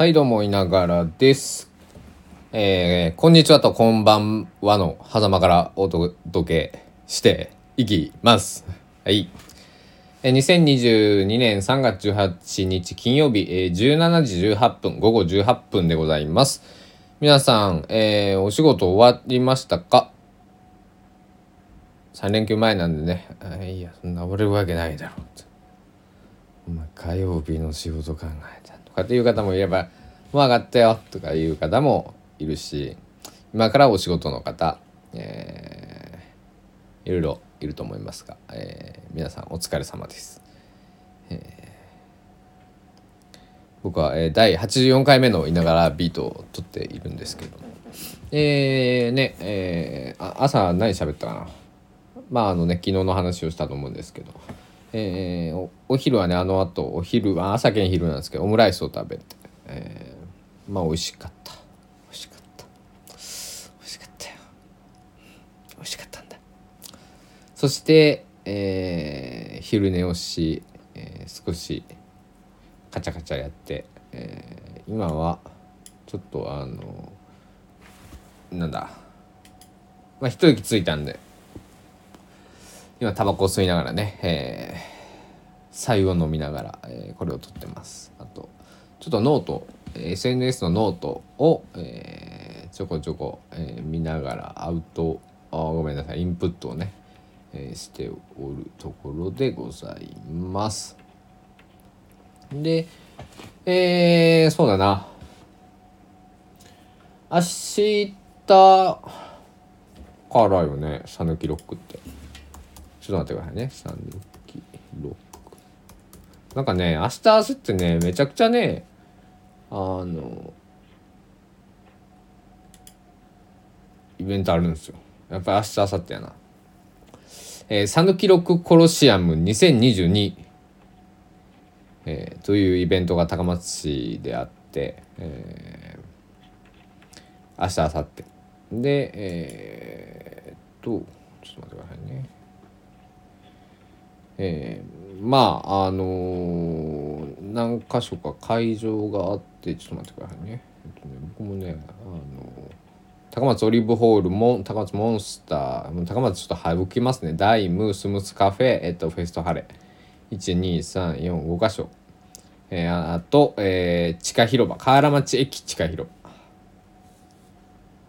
はい、どうも、いながらです。えー、こんにちはとこんばんはの狭間からお届けしていきます。はい。え2022年3月18日金曜日、えー17時18分、午後18分でございます。皆さん、えーお仕事終わりましたか ?3 連休前なんでね、あいや、そんな終わるわけないだろう。お前火曜日の仕事考えたとかっていう方もいれば「もう上がったよ」とかいう方もいるし今からお仕事の方、えーいろいろいると思いますが、えー皆さんお疲れ様です。えー僕は、えー第84回目の「いながらビート」を撮っているんですけど。もえー、ねえーあ朝何喋ったかな。まああのね昨日の話をしたと思うんですけど、えーおお昼はねあのあとお昼は朝兼昼なんですけどオムライスを食べて、えーまあ美味しかった。美味しかった。美味しかったよ。美味しかったんだ。そして、えー昼寝をし、えー少しカチャカチャやって、えー今はちょっとあのなんだ。まあ一息ついたんで今タバコ吸いながらね、えー、白湯を飲みながら、えーこれを撮ってます。あとちょっとノート SNS のノートを、えーちょこちょこ、えー見ながらアウトあごめんなさいインプットをね、えーしておるところでございます。でえー、そうだな。明日からよね讃岐ロックって。ちょっと待ってくださいね。讃岐ロックなんかね明日明後日ねめちゃくちゃねあのイベントあるんですよ。やっぱり明日明後日やな。えー讃岐ロックコロシアム2022、えーというイベントが高松市であって、えー明日明後日。でえーっとちょっと待ってくださいね。えーまああのー何箇所か会場があってちょっと待ってくださいね,、えっとね僕もねあのー高松オリーブホールも高松モンスター高松ちょっと省きますね。ダイムスムスカフェ、えっと、フェストハレ。12345箇所、えーああと、えー地下広場。河原町駅地下広場。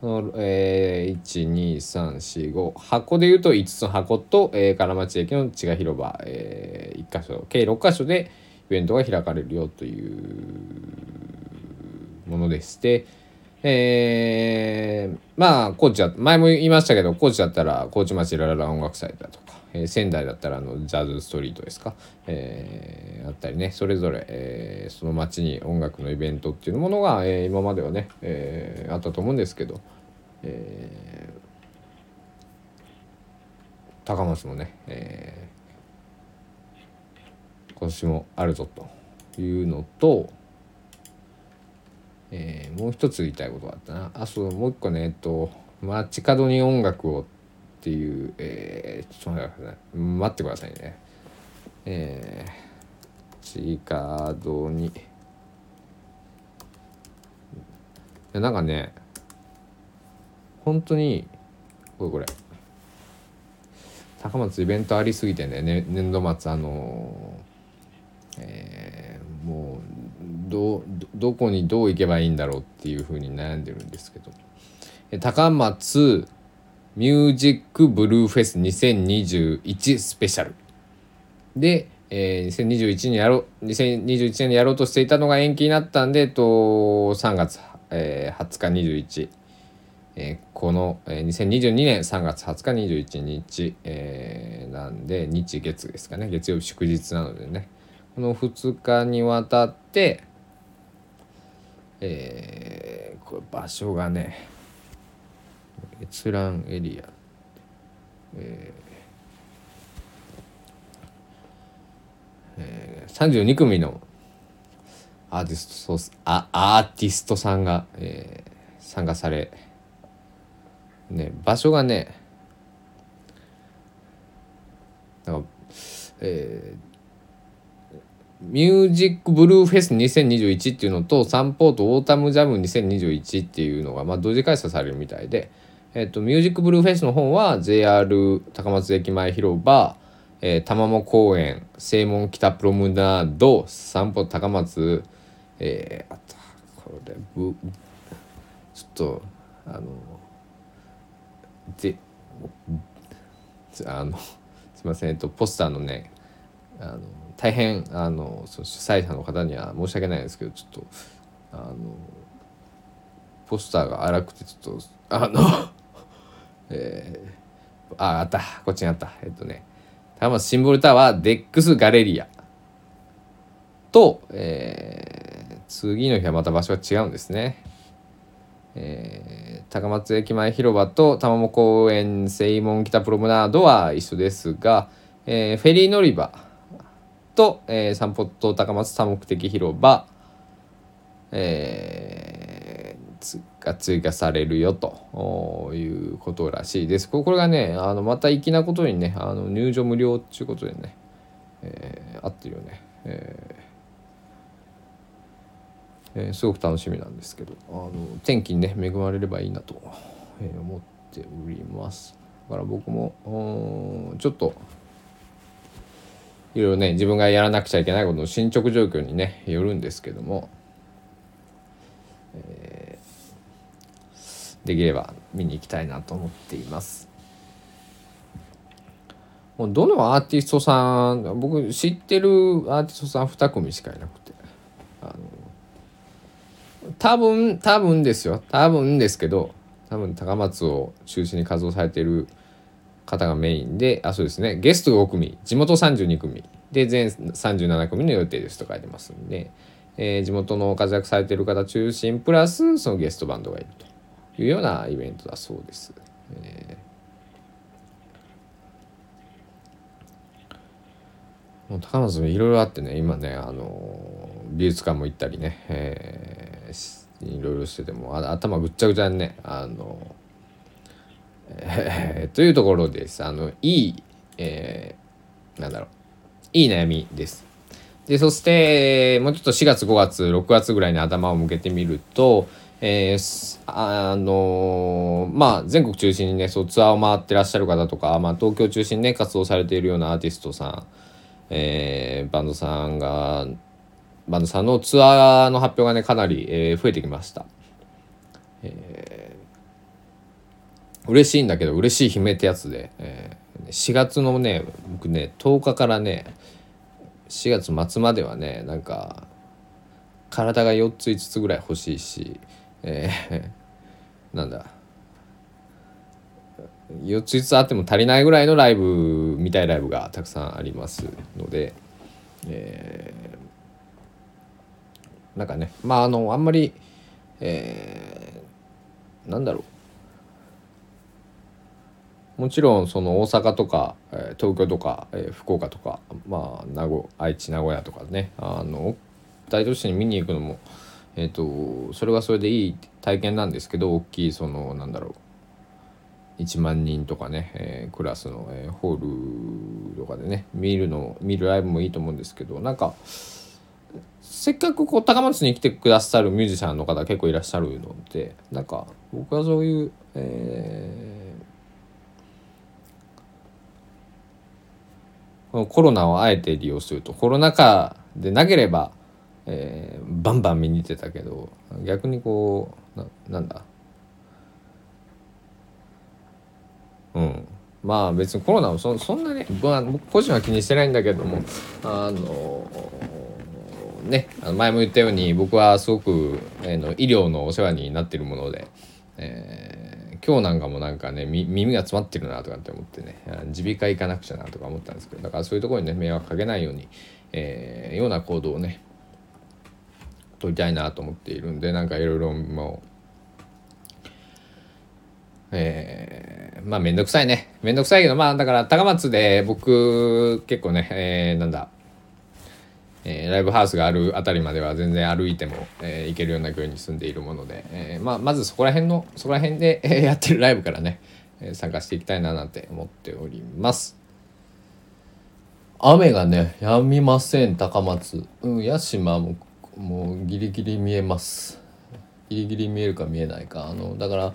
のえー、12345箱でいうと5つの箱と、えー、唐町駅の地下広場、えー、1箇所計6箇所でイベントが開かれるよというものでして、えーまあ高知は前も言いましたけど高知だったら高知町ラララ音楽祭だとか、えー仙台だったらあのジャズストリートですか、えーあったりねそれぞれ、えーその町に音楽のイベントっていうものが、えー今まではね、えーあったと思うんですけど、えー高松もね、えー今年もあるぞというのと、えーもう一つ言いたいことがあったな。あそうもう一個ねえっと「街角に音楽を」っていう、えーちょっと待ってください待ってくださいね。えー、街角に。いやなんかね本当にこれこれ。高松イベントありすぎてねね年度末あのーえーどどこにどう行けばいいんだろうっていうふうに悩んでるんですけど。高松ミュージックブルーフェス2021スペシャル。で、えー2021にやろう2021年にやろうとしていたのが延期になったんで、と、3月、えー20日21えーこの、えー2022年3月20日21日、えーなんで日月ですかね。月曜日祝日なのでね。この2日にわたって、えーこれ場所がね閲覧エリア、えーえー32組のアーティストそうあアーティストさんが、えー参加されね場所がねなんかえーミュージックブルーフェス2021っていうのとサンポートオータムジャム2021っていうのが、まあ、同時開催されるみたいで、えっと、ミュージックブルーフェスの方は JR 高松駅前広場、えー、玉藻公園正門北プロムナード散歩高松えー、あとこれぶちょっとあのであのすいませんえっとポスターのねあの大変あのその主催者の方には申し訳ないですけどちょっとあのポスターが荒くてちょっとあの えー、ああった。こっちにあった。えっとね。高松シンボルタワーデックスガレリア。と、えー、次の日はまた場所が違うんですね。えー、高松駅前広場と玉藻公園正門北プロムナードは一緒ですが、えー、フェリー乗り場。と、えー、散歩と高松多目的広場、えー、が追加されるよということらしいです。これがねあのまた粋なことにねあの入場無料っていうことでね、えー、合ってるよね。えーえー、すごく楽しみなんですけどあの天気にね恵まれればいいなと、えー、思っておりますだから僕もちょっといろいろね自分がやらなくちゃいけないことの進捗状況にねよるんですけども、えー、できれば見に行きたいなと思っています。もうどのアーティストさん僕知ってるアーティストさん2組しかいなくて。あの多分多分ですよ。多分ですけど多分高松を中心に活動されている方がメインであそうですね。ゲスト5組。地元32組。で全37組の予定ですと書いてますんで、えー、地元の活躍されてる方中心プラスそのゲストバンドがいるというようなイベントだそうです。えー、もう高松もいろいろあってね今ねあの美術館も行ったりね、えー、いろいろしてても頭ぐっちゃぐちゃにねあの、えー、というところです。あのいい、えー、なんだろう。いい悩みです。でそしてもうちょっと4月5月6月ぐらいに頭を向けてみると、えー、あのー、まあ全国中心にねそうツアーを回ってらっしゃる方とか、まあ、東京中心にね活動されているようなアーティストさん、えー、バンドさんがバンドさんのツアーの発表がねかなり、えー、増えてきました、えー、嬉しいんだけど嬉しい悲鳴ってやつで、えー、4月のね僕ね10日からね4月末まではねなんか体が4つ5つぐらい欲しいし、えー、なんだ4つ5つあっても足りないぐらいのライブ見たいライブがたくさんありますので、えー、なんかねまああのあんまり、えー、なんだろう。もちろんその大阪とか、え東京とか、え福岡とか、まあ、名古愛知名古屋とかねあの大都市に見に行くのも、えーと、それはそれでいい体験なんですけど大きいそのなんだろう1万人とかね、えー、クラスの、えー、ホールとかでね見るの見るライブもいいと思うんですけどなんかせっかくこう高松に来てくださるミュージシャンの方結構いらっしゃるのでなんか僕はそういう、えーコロナをあえて利用すると。コロナ禍でなければ、えー、バンバン見に行ってたけど逆にこうななんだ？うん。まあ別にコロナもそそんなに、まあ、僕個人は気にしてないんだけどもあのね前も言ったように僕はすごく、えー、の医療のお世話になってるもので、えー今日なんかもなんかね耳が詰まってるなとかって思ってね耳鼻科行かなくちゃなとか思ったんですけどだからそういうところにね迷惑かけないように、えー、ような行動をね取りたいなと思っているんでなんかいろいろもうえー、まあめんどくさいね。めんどくさいけどまあだから高松で僕結構ね、えー、なんだえー、ライブハウスがある辺りまでは全然歩いても、えー、行けるような距離に住んでいるもので、えーまあ、まずそこら辺のそこら辺で、えー、やってるライブからね、えー、参加していきたいななんて思っております。雨がねやみません高松。うん屋島ももうギリギリ見えます。ギリギリ見えるか見えないか。あのだからあ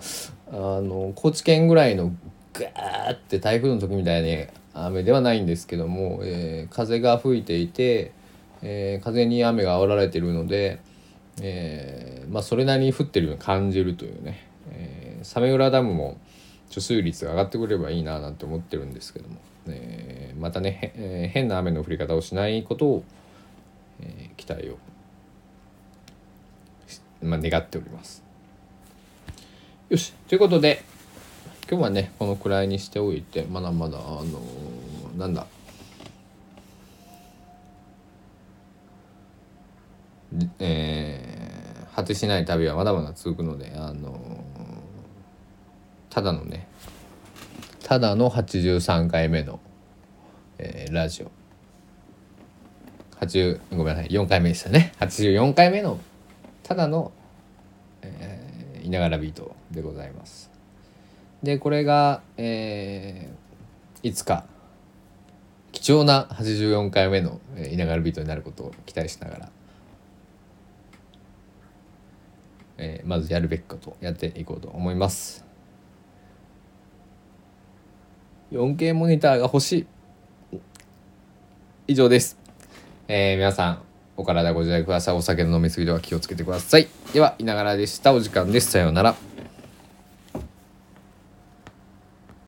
の高知県ぐらいのガーって台風の時みたいに雨ではないんですけども、えー、風が吹いていて、えー、風に雨が煽られているので、えー、まあ、それなりに降ってるように感じるというね、え早明浦ダムも貯水率が上がってくればいいななんて思ってるんですけども、えまたね、え変な雨の降り方をしないことを、え期待を、まあ、願っております。よし。ということで今日はねこのくらいにしておいてまだまだあのー、なんだえー、果てしない旅はまだまだ続くのであのー、ただのねただの83回目の、えー、ラジオ。80ごめんなさい4回目でしたね。84回目のただの、えー、いながらビートでございます。でこれが、えー、いつか貴重な84回目の「いながらビート」になることを期待しながら、えー、まずやるべきことやっていこうと思います。4K モニターが欲しい。以上です、えー、皆さんお体ご自愛ください。お酒の飲み過ぎでは気をつけてください。ではいながらでした。お時間です。さようなら。